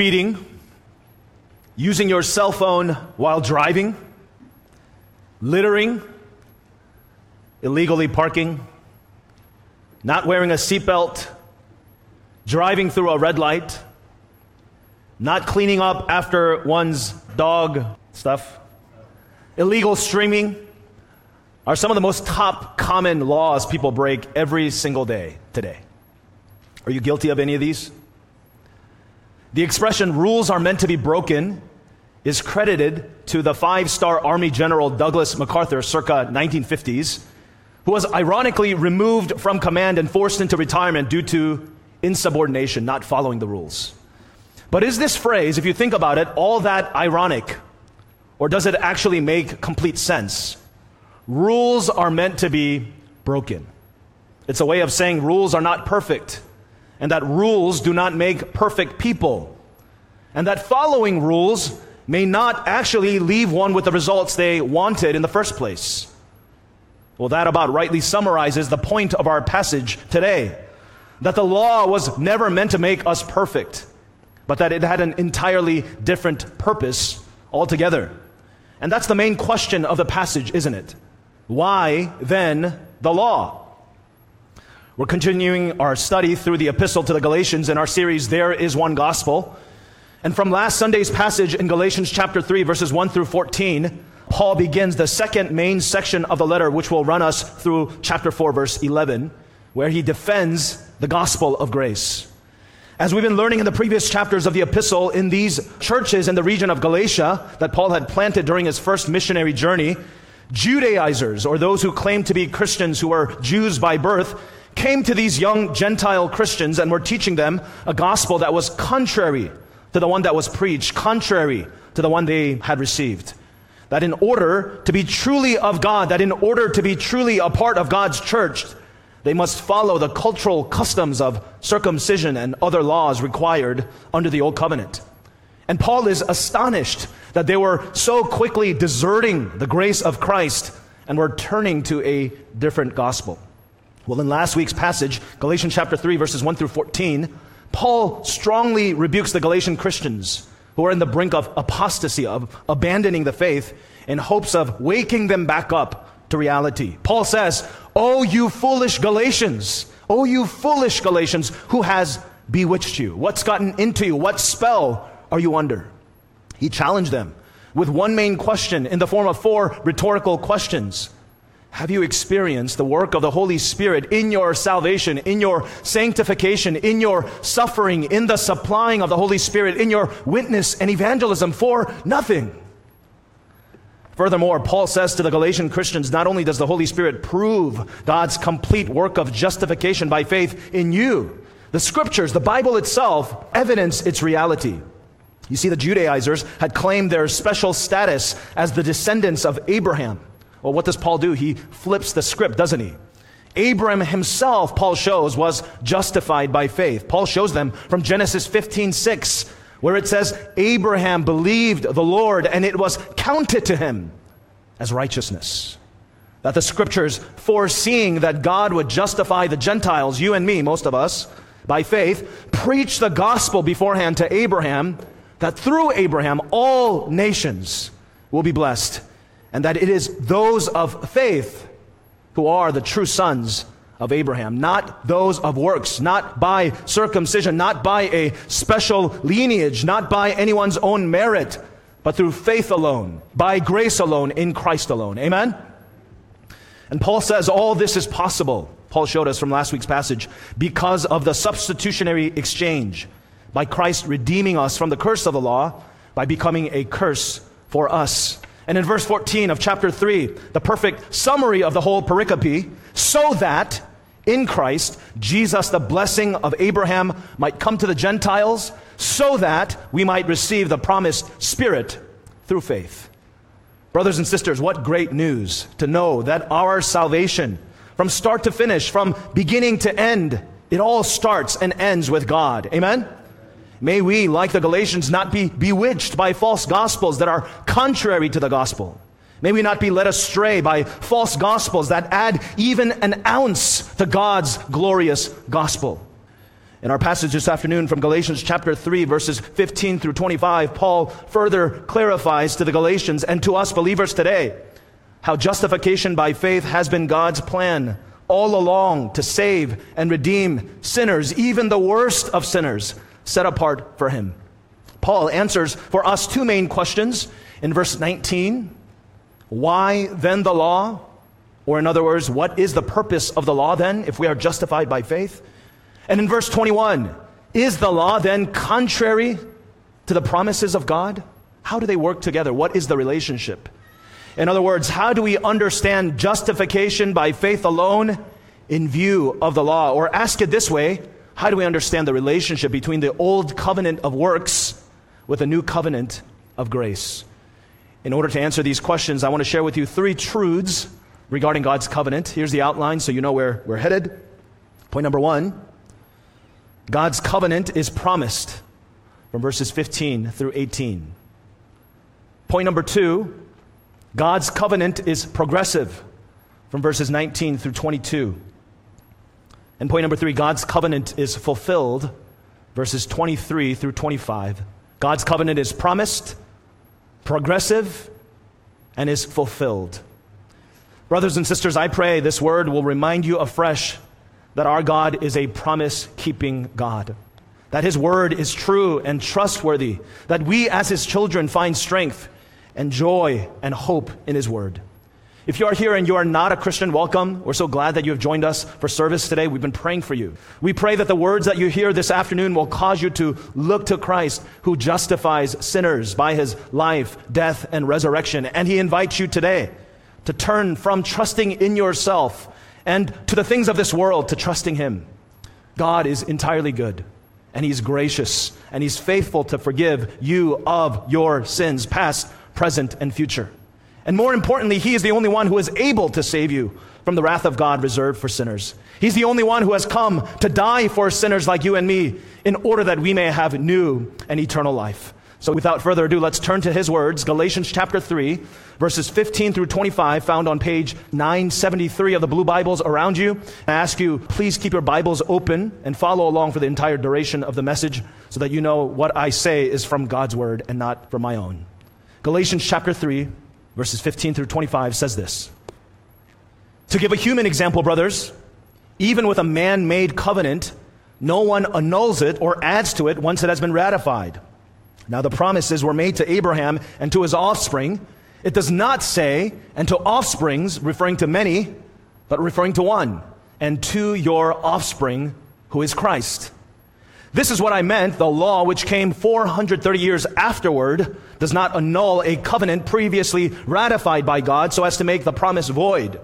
speeding, using your cell phone while driving, littering, illegally parking, not wearing a seatbelt, driving through a red light, not cleaning up after one's dog stuff, illegal streaming are some of the most top common laws people break every single day today. Are you guilty of any of these? The expression rules are meant to be broken is credited to the five star Army General Douglas MacArthur circa 1950s, who was ironically removed from command and forced into retirement due to insubordination, not following the rules. But is this phrase, if you think about it, all that ironic? Or does it actually make complete sense? Rules are meant to be broken. It's a way of saying rules are not perfect, and that rules do not make perfect people, and that following rules may not actually leave one with the results they wanted in the first place. Well, that about rightly summarizes the point of our passage today that the law was never meant to make us perfect, but that it had an entirely different purpose altogether. And that's the main question of the passage, isn't it? Why then the law? We're continuing our study through the epistle to the Galatians in our series, There is One Gospel. And from last Sunday's passage in Galatians chapter 3, verses 1 through 14, Paul begins the second main section of the letter, which will run us through chapter 4, verse 11, where he defends the gospel of grace. As we've been learning in the previous chapters of the epistle, in these churches in the region of Galatia that Paul had planted during his first missionary journey, Judaizers, or those who claimed to be Christians who were Jews by birth, came to these young Gentile Christians and were teaching them a gospel that was contrary to the one that was preached, contrary to the one they had received. That in order to be truly of God, that in order to be truly a part of God's church, they must follow the cultural customs of circumcision and other laws required under the Old Covenant. And Paul is astonished that they were so quickly deserting the grace of Christ and were turning to a different gospel. Well, in last week's passage, Galatians chapter 3, verses 1 through 14, Paul strongly rebukes the Galatian Christians who are in the brink of apostasy, of abandoning the faith, in hopes of waking them back up to reality. Paul says, Oh, you foolish Galatians, oh, you foolish Galatians, who has bewitched you? What's gotten into you? What spell are you under? He challenged them with one main question in the form of four rhetorical questions. Have you experienced the work of the Holy Spirit in your salvation, in your sanctification, in your suffering, in the supplying of the Holy Spirit, in your witness and evangelism for nothing? Furthermore, Paul says to the Galatian Christians, not only does the Holy Spirit prove God's complete work of justification by faith in you, the scriptures, the Bible itself, evidence its reality. You see, the Judaizers had claimed their special status as the descendants of Abraham. Well, what does Paul do? He flips the script, doesn't he? Abraham himself, Paul shows, was justified by faith. Paul shows them from Genesis 15 6 where it says, Abraham believed the Lord and it was counted to him as righteousness. That the scriptures, foreseeing that God would justify the Gentiles, you and me, most of us, by faith, preach the gospel beforehand to Abraham, that through Abraham all nations will be blessed, and that it is those of faith who are the true sons of Abraham, not those of works, not by circumcision, not by a special lineage, not by anyone's own merit, but through faith alone, by grace alone, in Christ alone. Amen? And Paul says all this is possible, Paul showed us from last week's passage, because of the substitutionary exchange, by Christ redeeming us from the curse of the law, by becoming a curse for us. And in verse 14 of chapter 3, the perfect summary of the whole pericope, so that in Christ, Jesus, the blessing of Abraham, might come to the Gentiles so that we might receive the promised Spirit through faith. Brothers and sisters, what great news to know that our salvation, from start to finish, from beginning to end, it all starts and ends with God. Amen? May we, like the Galatians, not be bewitched by false gospels that are contrary to the gospel. May we not be led astray by false gospels that add even an ounce to God's glorious gospel. In our passage this afternoon from Galatians chapter 3, verses 15 through 25, Paul further clarifies to the Galatians and to us believers today how justification by faith has been God's plan all along to save and redeem sinners, even the worst of sinners, set apart for Him. Paul answers for us two main questions in verse 19 Why then the law? Or, in other words, what is the purpose of the law then if we are justified by faith? And in verse 21, is the law then contrary to the promises of God? How do they work together? What is the relationship? In other words, how do we understand justification by faith alone in view of the law? Or ask it this way how do we understand the relationship between the old covenant of works with a new covenant of grace? In order to answer these questions, I want to share with you three truths regarding God's covenant. Here's the outline so you know where we're headed. Point number one God's covenant is promised from verses 15 through 18. Point number two God's covenant is progressive from verses 19 through 22. And point number three God's covenant is fulfilled, verses 23 through 25. God's covenant is promised, progressive, and is fulfilled. Brothers and sisters, I pray this word will remind you afresh that our God is a promise keeping God, that His word is true and trustworthy, that we as His children find strength and joy and hope in His word. If you are here and you are not a Christian, welcome. We're so glad that you have joined us for service today. We've been praying for you. We pray that the words that you hear this afternoon will cause you to look to Christ who justifies sinners by his life, death, and resurrection. And he invites you today to turn from trusting in yourself and to the things of this world to trusting Him. God is entirely good, and He's gracious, and He's faithful to forgive you of your sins, past, present, and future. And more importantly, He is the only one who is able to save you from the wrath of God reserved for sinners. He's the only one who has come to die for sinners like you and me in order that we may have new and eternal life. So without further ado, let's turn to his words, Galatians chapter 3, verses 15 through 25, found on page 973 of the blue Bibles around you. I ask you, please keep your Bibles open and follow along for the entire duration of the message so that you know what I say is from God's word and not from my own. Galatians chapter 3, verses 15 through 25 says this. To give a human example, brothers, even with a man made covenant, no one annuls it or adds to it once it has been ratified. Now, the promises were made to Abraham and to his offspring. It does not say, and to offsprings, referring to many, but referring to one, and to your offspring, who is Christ. This is what I meant. The law, which came 430 years afterward, does not annul a covenant previously ratified by God so as to make the promise void.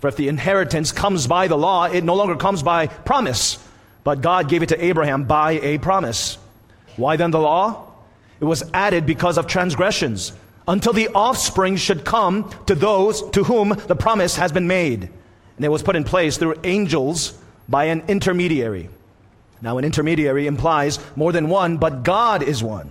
For if the inheritance comes by the law, it no longer comes by promise, but God gave it to Abraham by a promise. Why then the law? It was added because of transgressions, until the offspring should come to those to whom the promise has been made. And it was put in place through angels by an intermediary. Now, an intermediary implies more than one, but God is one.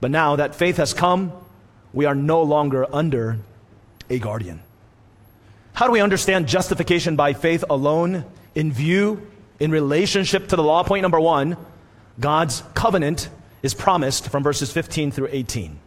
But now that faith has come, we are no longer under a guardian. How do we understand justification by faith alone in view, in relationship to the law? Point number one God's covenant is promised from verses 15 through 18.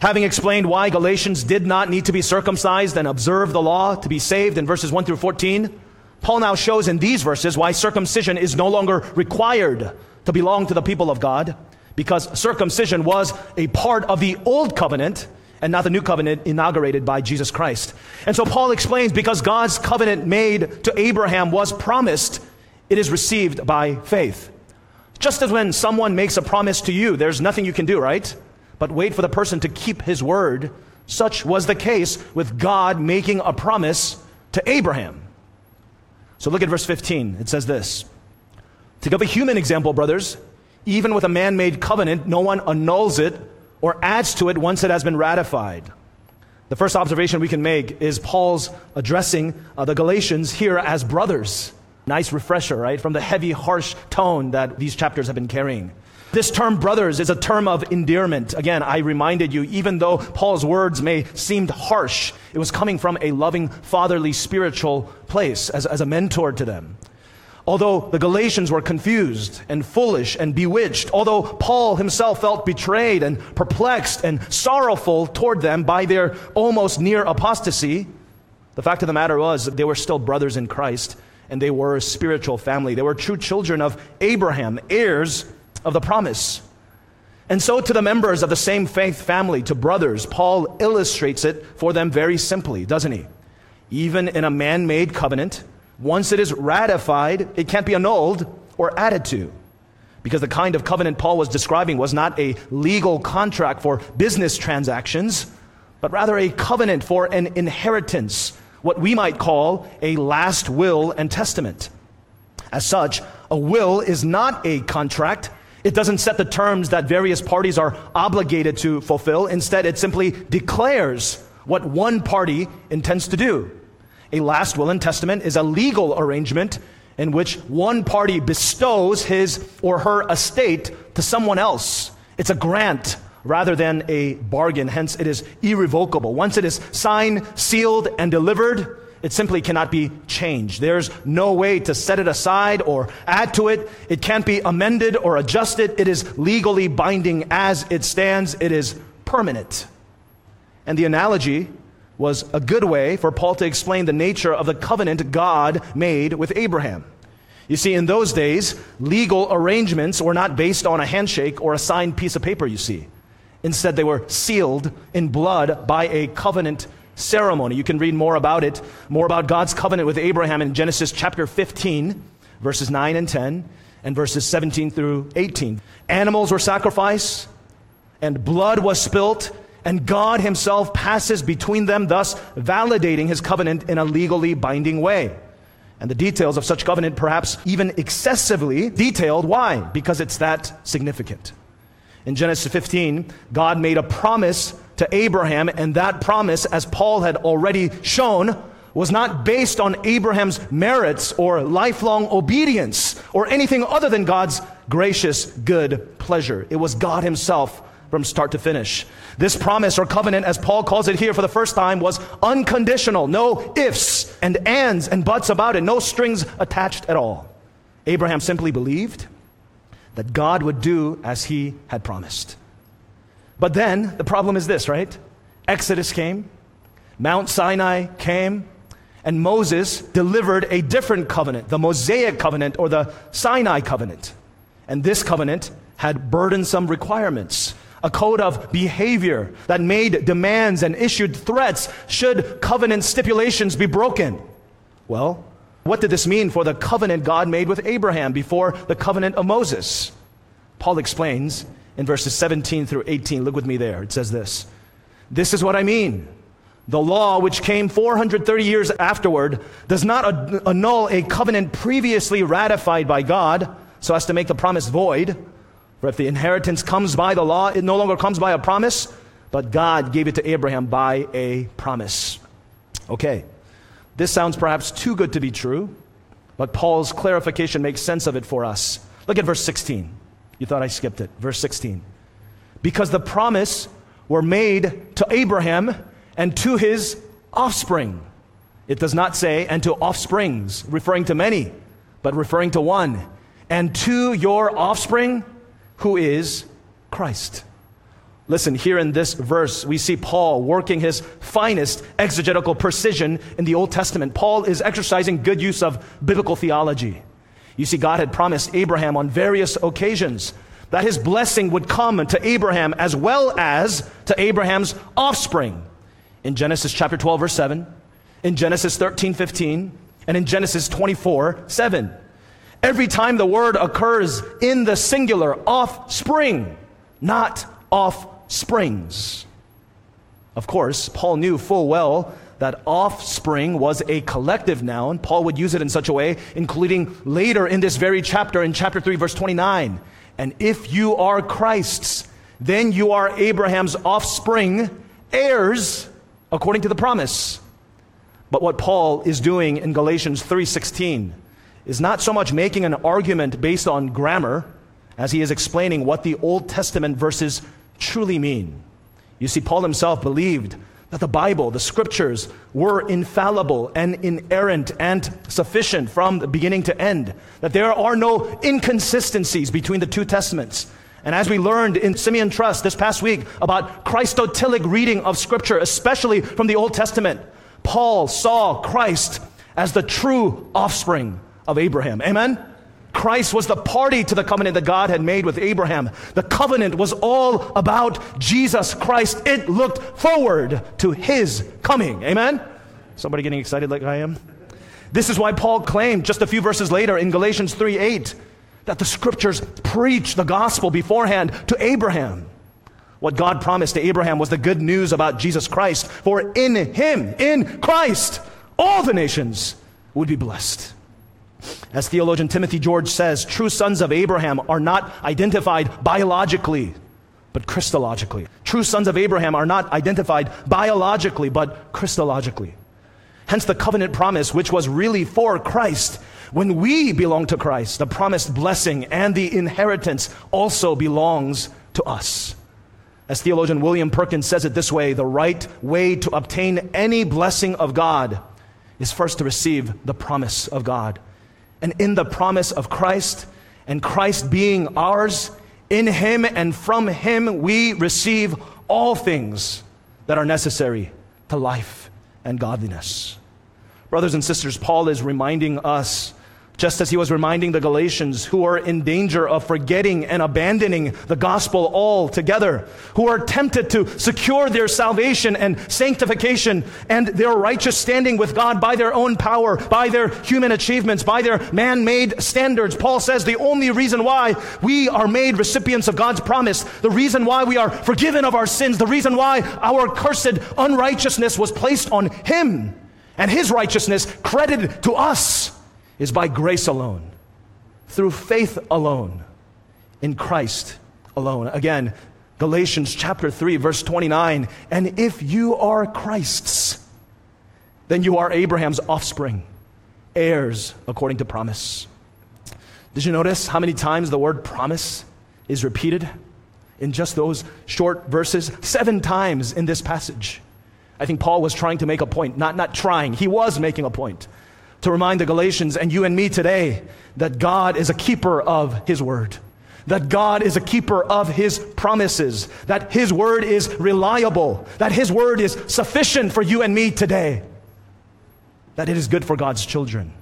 Having explained why Galatians did not need to be circumcised and observe the law to be saved in verses 1 through 14, Paul now shows in these verses why circumcision is no longer required to belong to the people of God, because circumcision was a part of the old covenant and not the new covenant inaugurated by Jesus Christ. And so Paul explains because God's covenant made to Abraham was promised, it is received by faith. Just as when someone makes a promise to you, there's nothing you can do, right? But wait for the person to keep his word. Such was the case with God making a promise to Abraham. So look at verse 15. It says this To give a human example, brothers, even with a man made covenant, no one annuls it or adds to it once it has been ratified. The first observation we can make is Paul's addressing uh, the Galatians here as brothers. Nice refresher, right? From the heavy, harsh tone that these chapters have been carrying. This term brothers is a term of endearment. Again, I reminded you, even though Paul's words may seem harsh, it was coming from a loving, fatherly, spiritual place as, as a mentor to them. Although the Galatians were confused and foolish and bewitched, although Paul himself felt betrayed and perplexed and sorrowful toward them by their almost near apostasy, the fact of the matter was they were still brothers in Christ and they were a spiritual family. They were true children of Abraham, heirs of the promise. And so, to the members of the same faith family, to brothers, Paul illustrates it for them very simply, doesn't he? Even in a man made covenant, once it is ratified, it can't be annulled or added to. Because the kind of covenant Paul was describing was not a legal contract for business transactions, but rather a covenant for an inheritance what we might call a last will and testament. As such, a will is not a contract. It doesn't set the terms that various parties are obligated to fulfill. Instead, it simply declares what one party intends to do. A last will and testament is a legal arrangement in which one party bestows his or her estate to someone else. It's a grant rather than a bargain. Hence, it is irrevocable. Once it is signed, sealed, and delivered, it simply cannot be changed. There's no way to set it aside or add to it. It can't be amended or adjusted. It is legally binding as it stands. It is permanent. And the analogy was a good way for Paul to explain the nature of the covenant God made with Abraham. You see, in those days, legal arrangements were not based on a handshake or a signed piece of paper, you see. Instead, they were sealed in blood by a covenant ceremony. You can read more about it, more about God's covenant with Abraham in Genesis chapter 15, verses 9 and 10, and verses 17 through 18. Animals were sacrificed, and blood was spilt, and God Himself passes between them, thus validating His covenant in a legally binding way. And the details of such covenant, perhaps even excessively detailed. Why? Because it's that significant. In Genesis 15, God made a promise to Abraham, and that promise, as Paul had already shown, was not based on Abraham's merits or lifelong obedience or anything other than God's gracious, good pleasure. It was God Himself from start to finish. This promise or covenant, as Paul calls it here for the first time, was unconditional. No ifs and ands and buts about it. No strings attached at all. Abraham simply believed that God would do as he had promised. But then the problem is this, right? Exodus came, Mount Sinai came, and Moses delivered a different covenant, the Mosaic covenant or the Sinai covenant. And this covenant had burdensome requirements, a code of behavior that made demands and issued threats should covenant stipulations be broken. Well, what did this mean for the covenant God made with Abraham before the covenant of Moses? Paul explains in verses 17 through 18. Look with me there. It says this This is what I mean. The law, which came 430 years afterward, does not annul a covenant previously ratified by God so as to make the promise void. For if the inheritance comes by the law, it no longer comes by a promise, but God gave it to Abraham by a promise. Okay. This sounds perhaps too good to be true, but Paul's clarification makes sense of it for us. Look at verse 16. You thought I skipped it. Verse 16. Because the promise were made to Abraham and to his offspring. It does not say, and to offsprings, referring to many, but referring to one. And to your offspring, who is Christ. Listen, here in this verse, we see Paul working his finest exegetical precision in the Old Testament. Paul is exercising good use of biblical theology. You see, God had promised Abraham on various occasions that his blessing would come to Abraham as well as to Abraham's offspring. In Genesis chapter 12, verse 7, in Genesis 13, 15, and in Genesis 24, 7. Every time the word occurs in the singular, offspring, not off springs. Of course, Paul knew full well that offspring was a collective noun. Paul would use it in such a way, including later in this very chapter, in chapter 3, verse 29. And if you are Christ's, then you are Abraham's offspring, heirs according to the promise. But what Paul is doing in Galatians 3:16 is not so much making an argument based on grammar as he is explaining what the Old Testament verses truly mean. You see Paul himself believed that the Bible, the scriptures, were infallible and inerrant and sufficient from the beginning to end. That there are no inconsistencies between the two testaments. And as we learned in Simeon Trust this past week about Christotelic reading of scripture, especially from the Old Testament, Paul saw Christ as the true offspring of Abraham. Amen? Christ was the party to the covenant that God had made with Abraham. The covenant was all about Jesus Christ. It looked forward to his coming. Amen? Somebody getting excited like I am? This is why Paul claimed just a few verses later in Galatians 3 8 that the scriptures preach the gospel beforehand to Abraham. What God promised to Abraham was the good news about Jesus Christ, for in him, in Christ, all the nations would be blessed. As theologian Timothy George says, true sons of Abraham are not identified biologically, but Christologically. True sons of Abraham are not identified biologically, but Christologically. Hence the covenant promise, which was really for Christ. When we belong to Christ, the promised blessing and the inheritance also belongs to us. As theologian William Perkins says it this way the right way to obtain any blessing of God is first to receive the promise of God and in the promise of Christ, and Christ being ours, in Him and from Him we receive all things that are necessary to life and godliness. Brothers and sisters, Paul is reminding us just as he was reminding the Galatians who are in danger of forgetting and abandoning the gospel altogether, who are tempted to secure their salvation and sanctification and their righteous standing with God by their own power, by their human achievements, by their man made standards. Paul says the only reason why we are made recipients of God's promise, the reason why we are forgiven of our sins, the reason why our cursed unrighteousness was placed on Him and His righteousness credited to us is by grace alone, through faith alone, in Christ alone. Again, Galatians chapter 3, verse 29. And if you are Christ's, then you are Abraham's offspring, heirs according to promise. Did you notice how many times the word promise is repeated in just those short verses? Seven times in this passage. I think Paul was trying to make a point, not, not trying, he was making a point to remind the Galatians and you and me today that God is a keeper of His word. That God is a keeper of His promises. That His word is reliable. That His word is sufficient for you and me today. That it is good for God's children.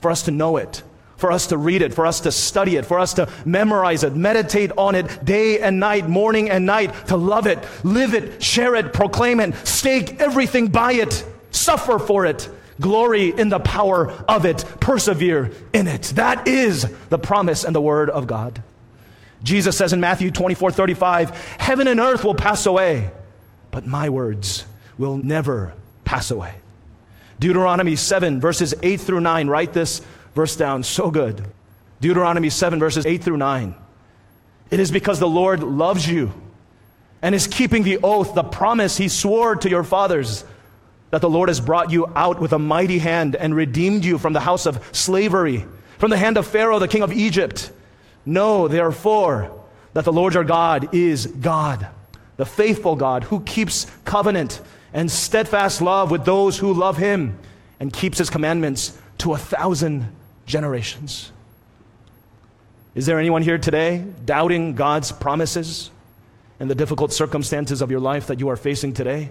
For us to know it. For us to read it. For us to study it. For us to memorize it. Meditate on it day and night, morning and night. To love it. Live it. Share it. Proclaim it. Stake everything by it. Suffer for it Glory in the power of it. Persevere in it. That is the promise and the word of God. Jesus says in Matthew 24 35, Heaven and earth will pass away, but my words will never pass away. Deuteronomy 7, verses 8 through 9. Write this verse down. So good. Deuteronomy 7, verses 8 through 9. It is because the Lord loves you and is keeping the oath, the promise he swore to your fathers that the Lord has brought you out with a mighty hand and redeemed you from the house of slavery, from the hand of Pharaoh, the king of Egypt. Know, therefore, that the Lord your God is God, the faithful God who keeps covenant and steadfast love with those who love him and keeps his commandments to a thousand generations. Is there anyone here today doubting God's promises and the difficult circumstances of your life that you are facing today?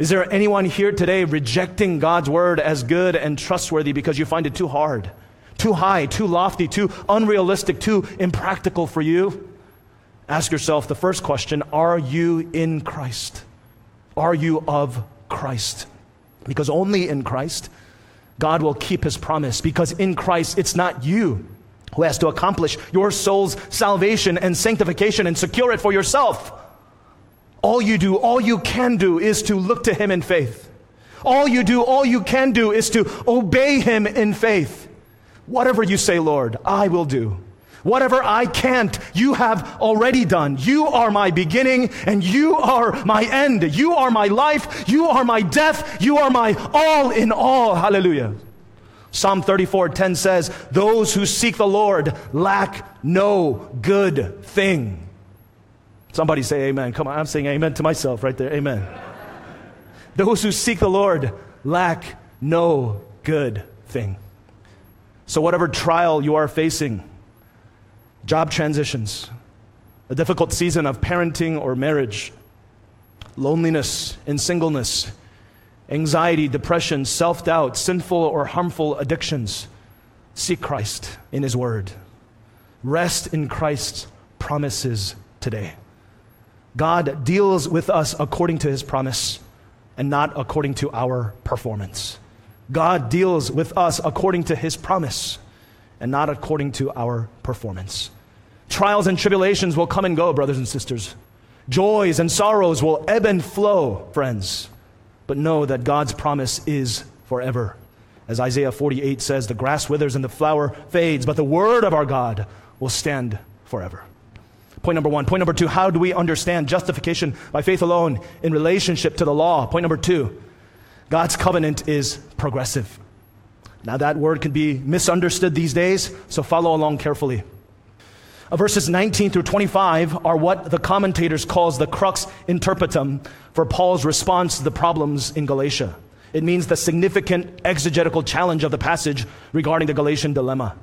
Is there anyone here today rejecting God's word as good and trustworthy because you find it too hard, too high, too lofty, too unrealistic, too impractical for you? Ask yourself the first question Are you in Christ? Are you of Christ? Because only in Christ, God will keep his promise. Because in Christ, it's not you who has to accomplish your soul's salvation and sanctification and secure it for yourself. All you do, all you can do is to look to Him in faith. All you do, all you can do is to obey Him in faith. Whatever you say, Lord, I will do. Whatever I can't, you have already done. You are my beginning and you are my end. You are my life. You are my death. You are my all in all. Hallelujah. Psalm 34:10 says, "Those who seek the Lord lack no good thing." Somebody say amen. Come on, I'm saying amen to myself right there. Amen. Those who seek the Lord lack no good thing. So whatever trial you are facing, job transitions, a difficult season of parenting or marriage, loneliness and singleness, anxiety, depression, self doubt, sinful or harmful addictions, seek Christ in His Word. Rest in Christ's promises today. God deals with us according to His promise and not according to our performance. God deals with us according to His promise and not according to our performance. Trials and tribulations will come and go, brothers and sisters. Joys and sorrows will ebb and flow, friends. But know that God's promise is forever. As Isaiah 48 says, the grass withers and the flower fades, but the word of our God will stand forever. Point number one. Point number two, how do we understand justification by faith alone in relationship to the law? Point number two, God's covenant is progressive. Now, that word can be misunderstood these days, so follow along carefully. Uh, verses 19 through 25 are what the commentators calls the crux interpretum for Paul's response to the problems in Galatia. It means the significant exegetical challenge of the passage regarding the Galatian dilemma.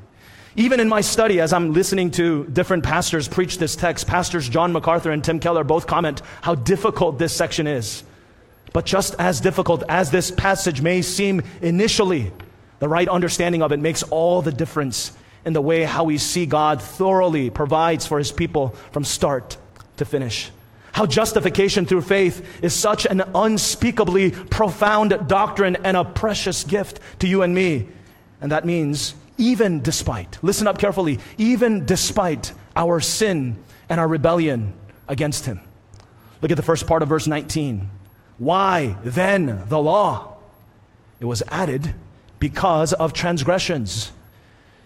Even in my study, as I'm listening to different pastors preach this text, pastors John MacArthur and Tim Keller both comment how difficult this section is. But just as difficult as this passage may seem initially, the right understanding of it makes all the difference in the way how we see God thoroughly provides for his people from start to finish. How justification through faith is such an unspeakably profound doctrine and a precious gift to you and me. And that means even despite, listen up carefully, even despite our sin and our rebellion against him. Look at the first part of verse 19. Why then the law? It was added because of transgressions.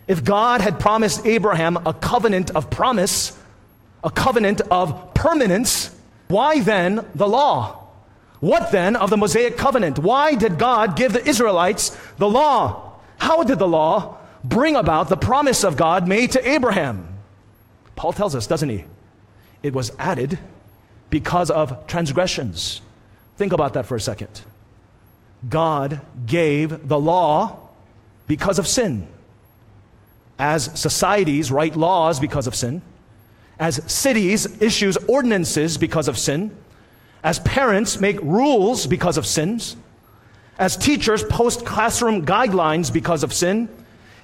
If God had promised Abraham a covenant of promise, a covenant of permanence, why then the law? What then of the Mosaic covenant? Why did God give the Israelites the law? How did the law bring about the promise of God made to Abraham? Paul tells us, doesn't he? It was added because of transgressions. Think about that for a second. God gave the law because of sin. As societies write laws because of sin, as cities issues ordinances because of sin, as parents make rules because of sins, as teachers post classroom guidelines because of sin,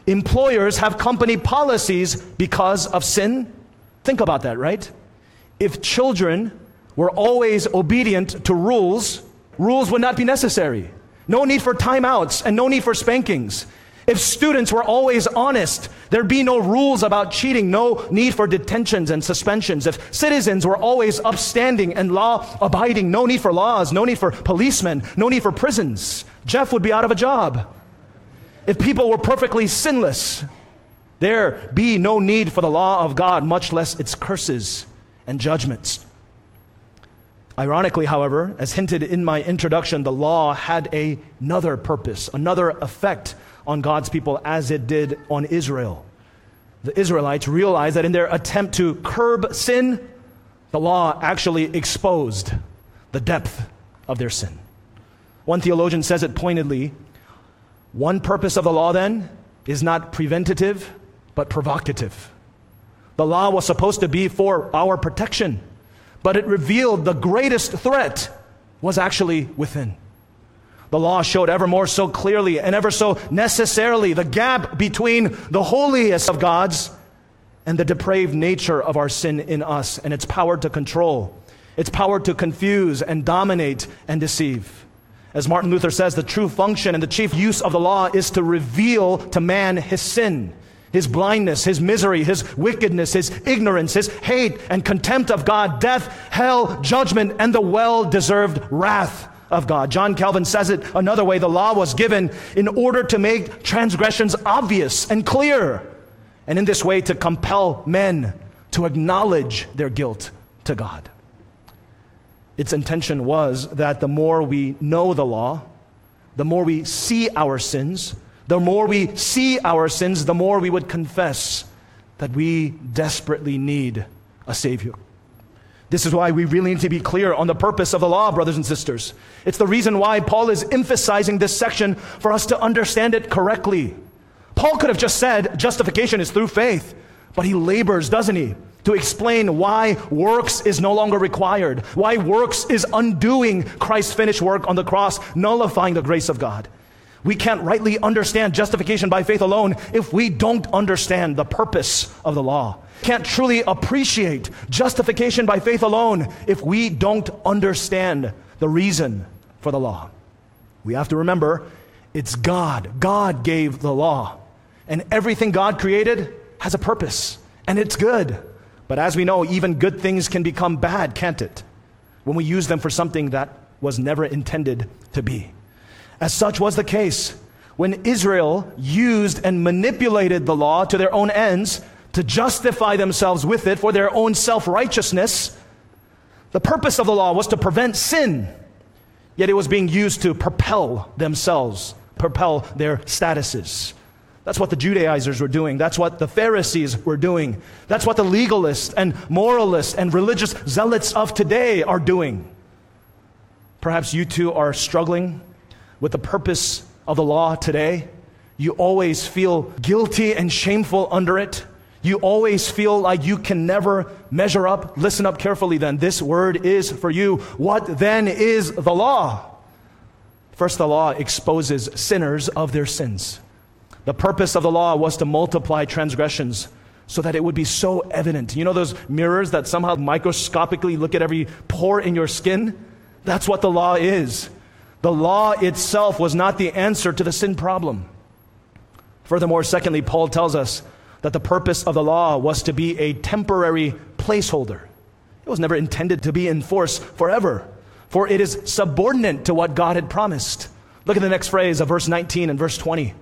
employers have company policies because of sin. Think about that, right? If children were always obedient to rules, rules would not be necessary. No need for timeouts and no need for spankings. If students were always honest, there'd be no rules about cheating, no need for detentions and suspensions. If citizens were always upstanding and law abiding, no need for laws, no need for policemen, no need for prisons. Jeff would be out of a job. If people were perfectly sinless, there be no need for the law of God, much less its curses and judgments. Ironically, however, as hinted in my introduction, the law had a, another purpose, another effect on God's people as it did on Israel. The Israelites realized that in their attempt to curb sin, the law actually exposed the depth of their sin. One theologian says it pointedly one purpose of the law then is not preventative, but provocative. The law was supposed to be for our protection but it revealed the greatest threat was actually within. The law showed ever more so clearly and ever so necessarily the gap between the holiest of God's and the depraved nature of our sin in us and its power to control, its power to confuse and dominate and deceive. As Martin Luther says, the true function and the chief use of the law is to reveal to man his sin his blindness, his misery, his wickedness, his ignorance, his hate and contempt of God, death, hell, judgment, and the well deserved wrath of God. John Calvin says it another way the law was given in order to make transgressions obvious and clear, and in this way to compel men to acknowledge their guilt to God. Its intention was that the more we know the law, the more we see our sins, the more we see our sins, the more we would confess that we desperately need a Savior. This is why we really need to be clear on the purpose of the law, brothers and sisters. It's the reason why Paul is emphasizing this section for us to understand it correctly. Paul could have just said justification is through faith, but he labors, doesn't he, to explain why works is no longer required, why works is undoing Christ's finished work on the cross, nullifying the grace of God. We can't rightly understand justification by faith alone if we don't understand the purpose of the law. Can't truly appreciate justification by faith alone if we don't understand the reason for the law. We have to remember it's God. God gave the law. And everything God created has a purpose, and it's good. But as we know, even good things can become bad, can't it? When we use them for something that was never intended to be. As such was the case when Israel used and manipulated the law to their own ends to justify themselves with it for their own self righteousness. The purpose of the law was to prevent sin, yet it was being used to propel themselves, propel their statuses. That's what the Judaizers were doing. That's what the Pharisees were doing. That's what the legalists and moralists and religious zealots of today are doing. Perhaps you too are struggling with the purpose of the law today. You always feel guilty and shameful under it. You always feel like you can never measure up. Listen up carefully then. This word is for you. What then is the law? First, the law exposes sinners of their sins. The purpose of the law was to multiply transgressions so that it would be so evident. You know those mirrors that somehow microscopically look at every pore in your skin? That's what the law is. The law itself was not the answer to the sin problem. Furthermore, secondly, Paul tells us that the purpose of the law was to be a temporary placeholder. It was never intended to be in force forever, for it is subordinate to what God had promised. Look at the next phrase of verse 19 and verse 20.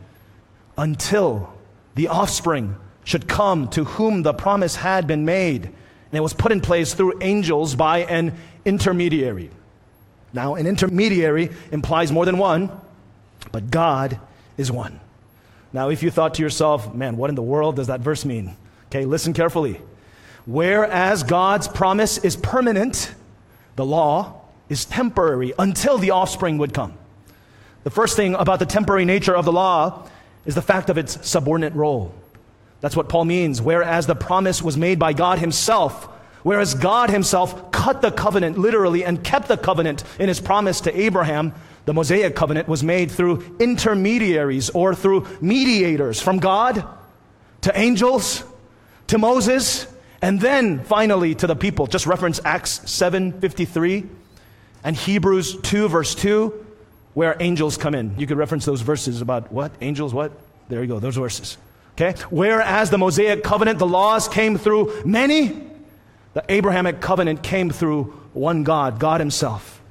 Until the offspring should come to whom the promise had been made, and it was put in place through angels by an intermediary. Now, an intermediary implies more than one, but God is one. Now, if you thought to yourself, man, what in the world does that verse mean? Okay, listen carefully. Whereas God's promise is permanent, the law is temporary until the offspring would come. The first thing about the temporary nature of the law is the fact of its subordinate role. That's what Paul means. Whereas the promise was made by God Himself, Whereas God himself cut the covenant literally and kept the covenant in his promise to Abraham, the Mosaic covenant was made through intermediaries or through mediators from God to angels to Moses and then finally to the people. Just reference Acts 7:53 and Hebrews 2 verse 2 where angels come in. You could reference those verses about what? Angels what? There you go, those verses. Okay? Whereas the Mosaic covenant, the laws came through many the Abrahamic covenant came through one God, God Himself.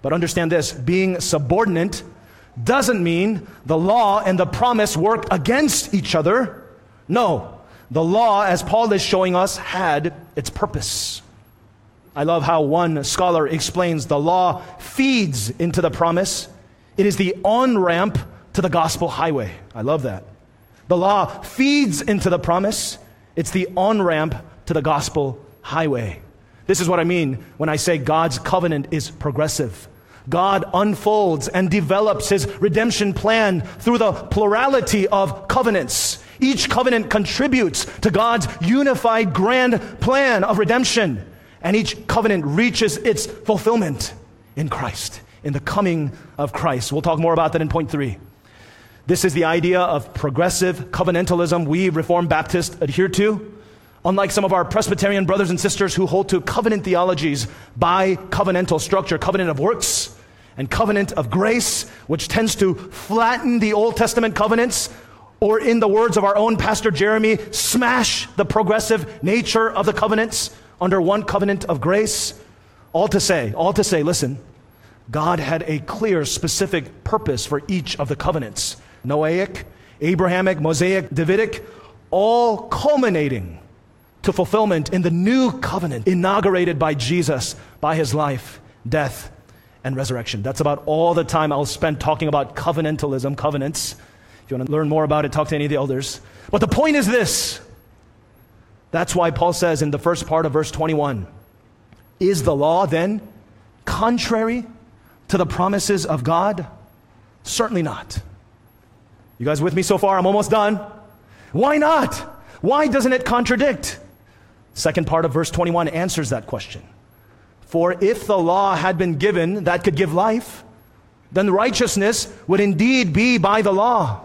But understand this being subordinate doesn't mean the law and the promise work against each other. No, the law, as Paul is showing us, had its purpose. I love how one scholar explains the law feeds into the promise. It is the on ramp to the gospel highway. I love that. The law feeds into the promise. It's the on ramp to the gospel highway. This is what I mean when I say God's covenant is progressive. God unfolds and develops his redemption plan through the plurality of covenants. Each covenant contributes to God's unified grand plan of redemption, and each covenant reaches its fulfillment in Christ, in the coming of Christ. We'll talk more about that in point three. This is the idea of progressive covenantalism we Reformed Baptists adhere to. Unlike some of our Presbyterian brothers and sisters who hold to covenant theologies bicovenantal structure, covenant of works and covenant of grace, which tends to flatten the Old Testament covenants, or in the words of our own Pastor Jeremy, smash the progressive nature of the covenants under one covenant of grace. All to say, all to say, listen, God had a clear, specific purpose for each of the covenants Noahic, Abrahamic, Mosaic, Davidic, all culminating to fulfillment in the new covenant inaugurated by Jesus by his life, death, and resurrection. That's about all the time I'll spend talking about covenantalism, covenants. If you want to learn more about it, talk to any of the elders. But the point is this that's why Paul says in the first part of verse 21 Is the law then contrary to the promises of God? Certainly not. You guys with me so far? I'm almost done. Why not? Why doesn't it contradict? Second part of verse 21 answers that question. For if the law had been given that could give life, then righteousness would indeed be by the law.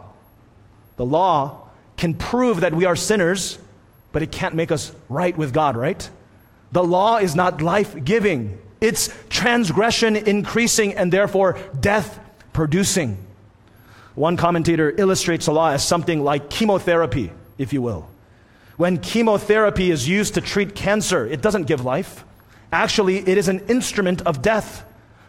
The law can prove that we are sinners, but it can't make us right with God, right? The law is not life giving, it's transgression increasing and therefore death producing. One commentator illustrates the law as something like chemotherapy, if you will. When chemotherapy is used to treat cancer, it doesn't give life. Actually, it is an instrument of death.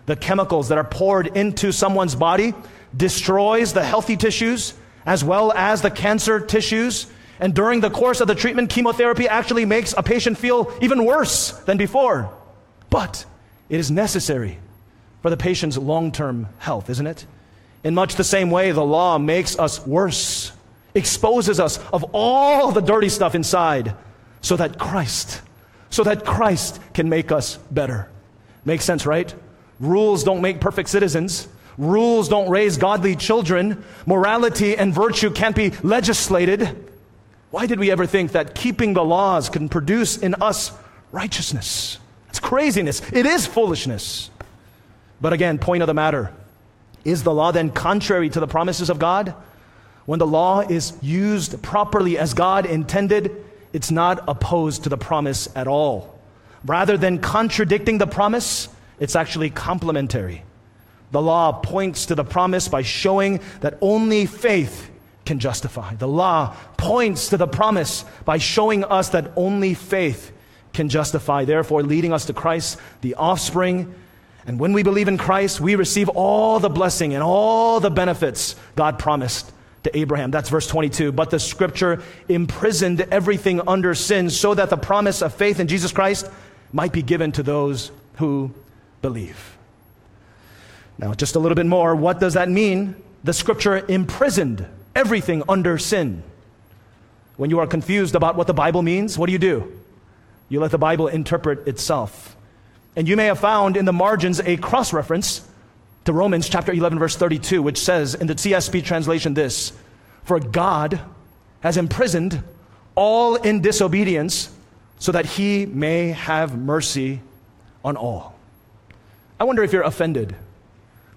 The chemicals that are poured into someone's body destroys the healthy tissues as well as the cancer tissues. And during the course of the treatment, chemotherapy actually makes a patient feel even worse than before. But it is necessary for the patient's long term health, isn't it? In much the same way, the law makes us worse exposes us of all the dirty stuff inside so that Christ, so that Christ can make us better. Makes sense, right? Rules don't make perfect citizens. Rules don't raise godly children. Morality and virtue can't be legislated. Why did we ever think that keeping the laws can produce in us righteousness? It's craziness. It is foolishness. But again, point of the matter is the law then contrary to the promises of God? When the law is used properly as God intended, it's not opposed to the promise at all. Rather than contradicting the promise, it's actually complementary. The law points to the promise by showing that only faith can justify. The law points to the promise by showing us that only faith can justify, therefore, leading us to Christ, the offspring. And when we believe in Christ, we receive all the blessing and all the benefits God promised to Abraham. That's verse 22. But the scripture imprisoned everything under sin so that the promise of faith in Jesus Christ might be given to those who believe. Now, just a little bit more. What does that mean? The scripture imprisoned everything under sin. When you are confused about what the Bible means, what do you do? You let the Bible interpret itself. And you may have found in the margins a cross reference to Romans chapter 11, verse 32, which says in the CSB translation this For God has imprisoned all in disobedience so that he may have mercy on all. I wonder if you're offended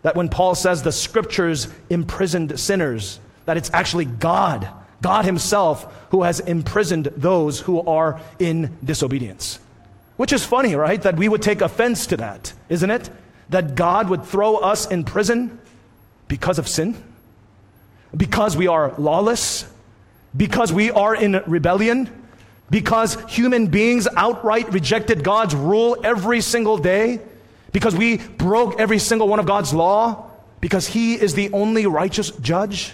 that when Paul says the scriptures imprisoned sinners, that it's actually God, God Himself, who has imprisoned those who are in disobedience. Which is funny, right? That we would take offense to that, isn't it? that God would throw us in prison because of sin? Because we are lawless? Because we are in rebellion? Because human beings outright rejected God's rule every single day? Because we broke every single one of God's law? Because He is the only righteous judge?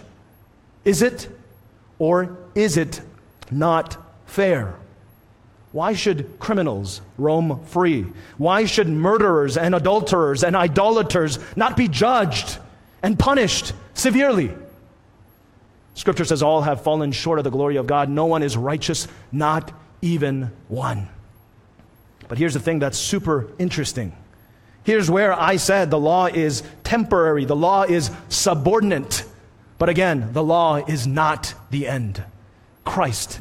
Is it or is it not fair? Why should criminals roam free? Why should murderers and adulterers and idolaters not be judged and punished severely? Scripture says all have fallen short of the glory of God. No one is righteous, not even one. But here's the thing that's super interesting. Here's where I said the law is temporary, the law is subordinate. But again, the law is not the end. Christ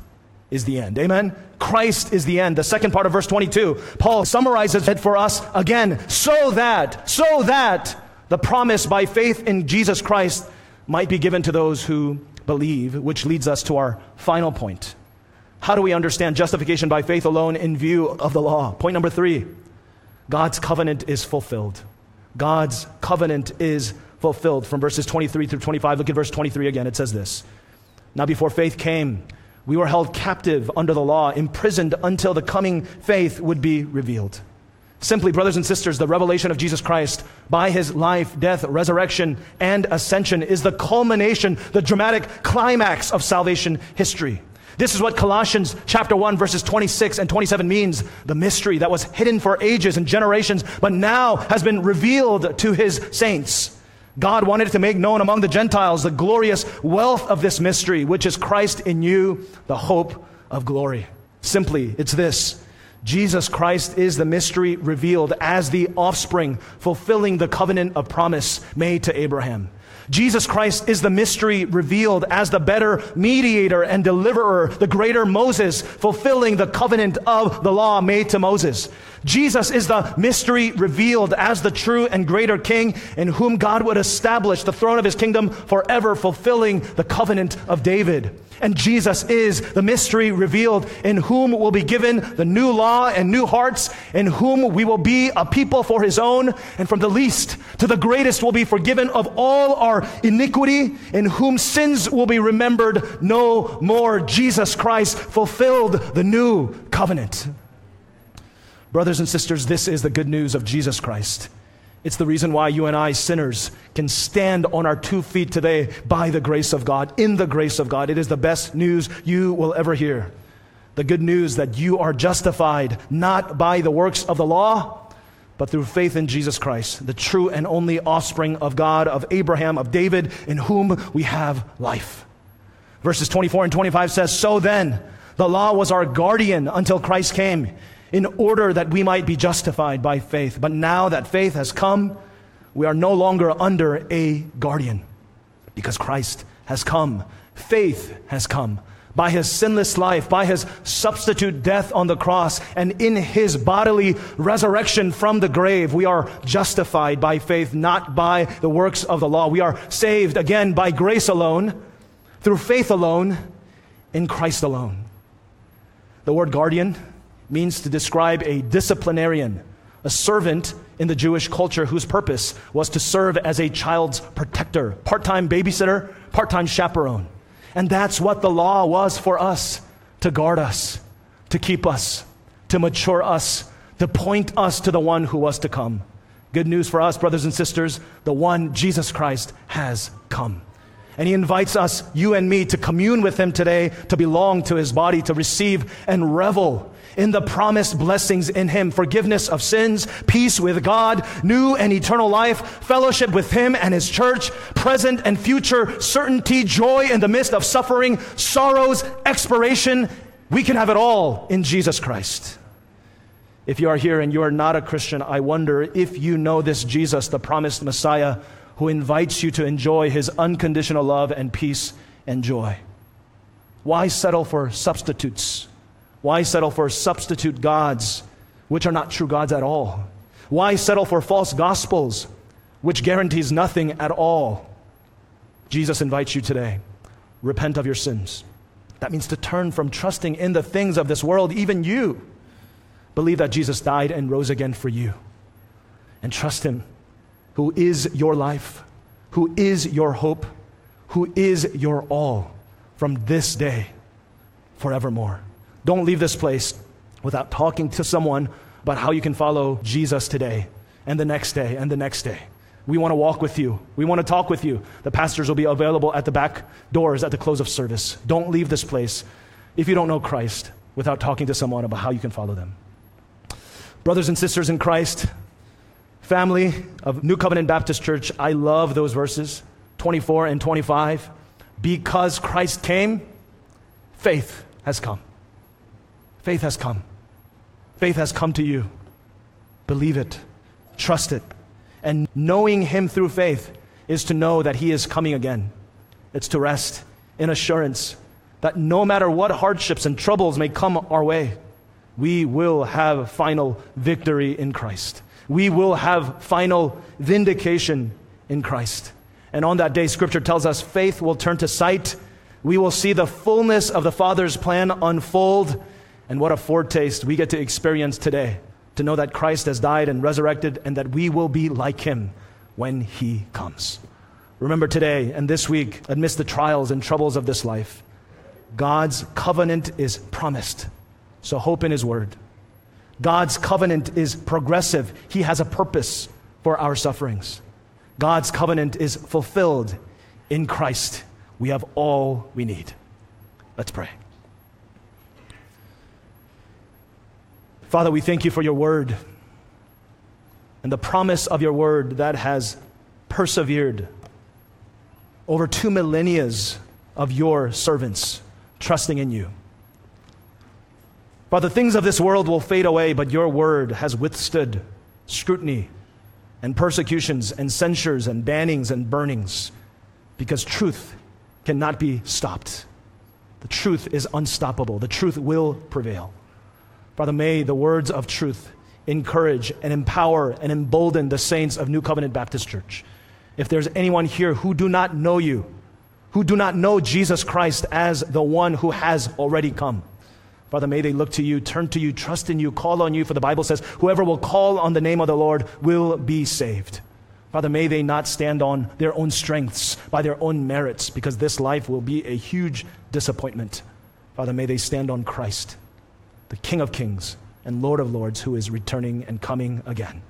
is the end. Amen? Christ is the end. The second part of verse 22, Paul summarizes it for us again, so that, so that the promise by faith in Jesus Christ might be given to those who believe, which leads us to our final point. How do we understand justification by faith alone in view of the law? Point number three God's covenant is fulfilled. God's covenant is fulfilled. From verses 23 through 25, look at verse 23 again. It says this Now, before faith came, we were held captive under the law, imprisoned until the coming faith would be revealed. Simply, brothers and sisters, the revelation of Jesus Christ by his life, death, resurrection, and ascension is the culmination, the dramatic climax of salvation history. This is what Colossians chapter 1 verses 26 and 27 means. The mystery that was hidden for ages and generations, but now has been revealed to his saints. God wanted to make known among the Gentiles the glorious wealth of this mystery, which is Christ in you, the hope of glory. Simply, it's this. Jesus Christ is the mystery revealed as the offspring, fulfilling the covenant of promise made to Abraham. Jesus Christ is the mystery revealed as the better mediator and deliverer, the greater Moses, fulfilling the covenant of the law made to Moses. Jesus is the mystery revealed as the true and greater king in whom God would establish the throne of his kingdom forever, fulfilling the covenant of David. And Jesus is the mystery revealed in whom will be given the new law and new hearts, in whom we will be a people for his own, and from the least to the greatest will be forgiven of all our iniquity, in whom sins will be remembered no more. Jesus Christ fulfilled the new covenant. Brothers and sisters, this is the good news of Jesus Christ. It's the reason why you and I, sinners, can stand on our two feet today by the grace of God, in the grace of God. It is the best news you will ever hear. The good news that you are justified not by the works of the law, but through faith in Jesus Christ, the true and only offspring of God, of Abraham, of David, in whom we have life. Verses 24 and 25 says, So then, the law was our guardian until Christ came in order that we might be justified by faith. But now that faith has come, we are no longer under a guardian because Christ has come. Faith has come by his sinless life, by his substitute death on the cross, and in his bodily resurrection from the grave, we are justified by faith, not by the works of the law. We are saved again by grace alone, through faith alone, in Christ alone. The word guardian means to describe a disciplinarian, a servant in the Jewish culture whose purpose was to serve as a child's protector, part time babysitter, part time chaperone. And that's what the law was for us to guard us, to keep us, to mature us, to point us to the one who was to come. Good news for us, brothers and sisters, the one, Jesus Christ, has come. And he invites us, you and me, to commune with him today, to belong to his body, to receive and revel in the promised blessings in Him forgiveness of sins, peace with God, new and eternal life, fellowship with Him and His church, present and future certainty, joy in the midst of suffering, sorrows, expiration. We can have it all in Jesus Christ. If you are here and you are not a Christian, I wonder if you know this Jesus, the promised Messiah, who invites you to enjoy His unconditional love and peace and joy. Why settle for substitutes? Why settle for substitute gods, which are not true gods at all? Why settle for false gospels, which guarantees nothing at all? Jesus invites you today repent of your sins. That means to turn from trusting in the things of this world, even you. Believe that Jesus died and rose again for you. And trust Him, who is your life, who is your hope, who is your all from this day forevermore. Don't leave this place without talking to someone about how you can follow Jesus today and the next day and the next day. We want to walk with you. We want to talk with you. The pastors will be available at the back doors at the close of service. Don't leave this place if you don't know Christ without talking to someone about how you can follow them. Brothers and sisters in Christ, family of New Covenant Baptist Church, I love those verses 24 and 25. Because Christ came, faith has come. Faith has come. Faith has come to you. Believe it. Trust it. And knowing Him through faith is to know that He is coming again. It's to rest in assurance that no matter what hardships and troubles may come our way, we will have final victory in Christ. We will have final vindication in Christ. And on that day, Scripture tells us faith will turn to sight. We will see the fullness of the Father's plan unfold and what a foretaste we get to experience today to know that Christ has died and resurrected and that we will be like him when he comes. Remember today and this week, amidst the trials and troubles of this life, God's covenant is promised. So hope in his word. God's covenant is progressive, He has a purpose for our sufferings. God's covenant is fulfilled in Christ. We have all we need. Let's pray. Father, we thank you for your word and the promise of your word that has persevered over two millennia of your servants trusting in you. Father, the things of this world will fade away, but your word has withstood scrutiny and persecutions and censures and bannings and burnings because truth cannot be stopped. The truth is unstoppable. The truth will prevail. Father, may the words of truth encourage and empower and embolden the saints of New Covenant Baptist Church. If there's anyone here who do not know you, who do not know Jesus Christ as the one who has already come, Father, may they look to you, turn to you, trust in you, call on you, for the Bible says, whoever will call on the name of the Lord will be saved. Father, may they not stand on their own strengths, by their own merits, because this life will be a huge disappointment. Father, may they stand on Christ, the King of kings and Lord of lords, who is returning and coming again.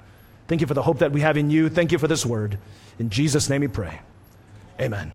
Thank you for the hope that we have in you. Thank you for this word. In Jesus' name we pray. Amen.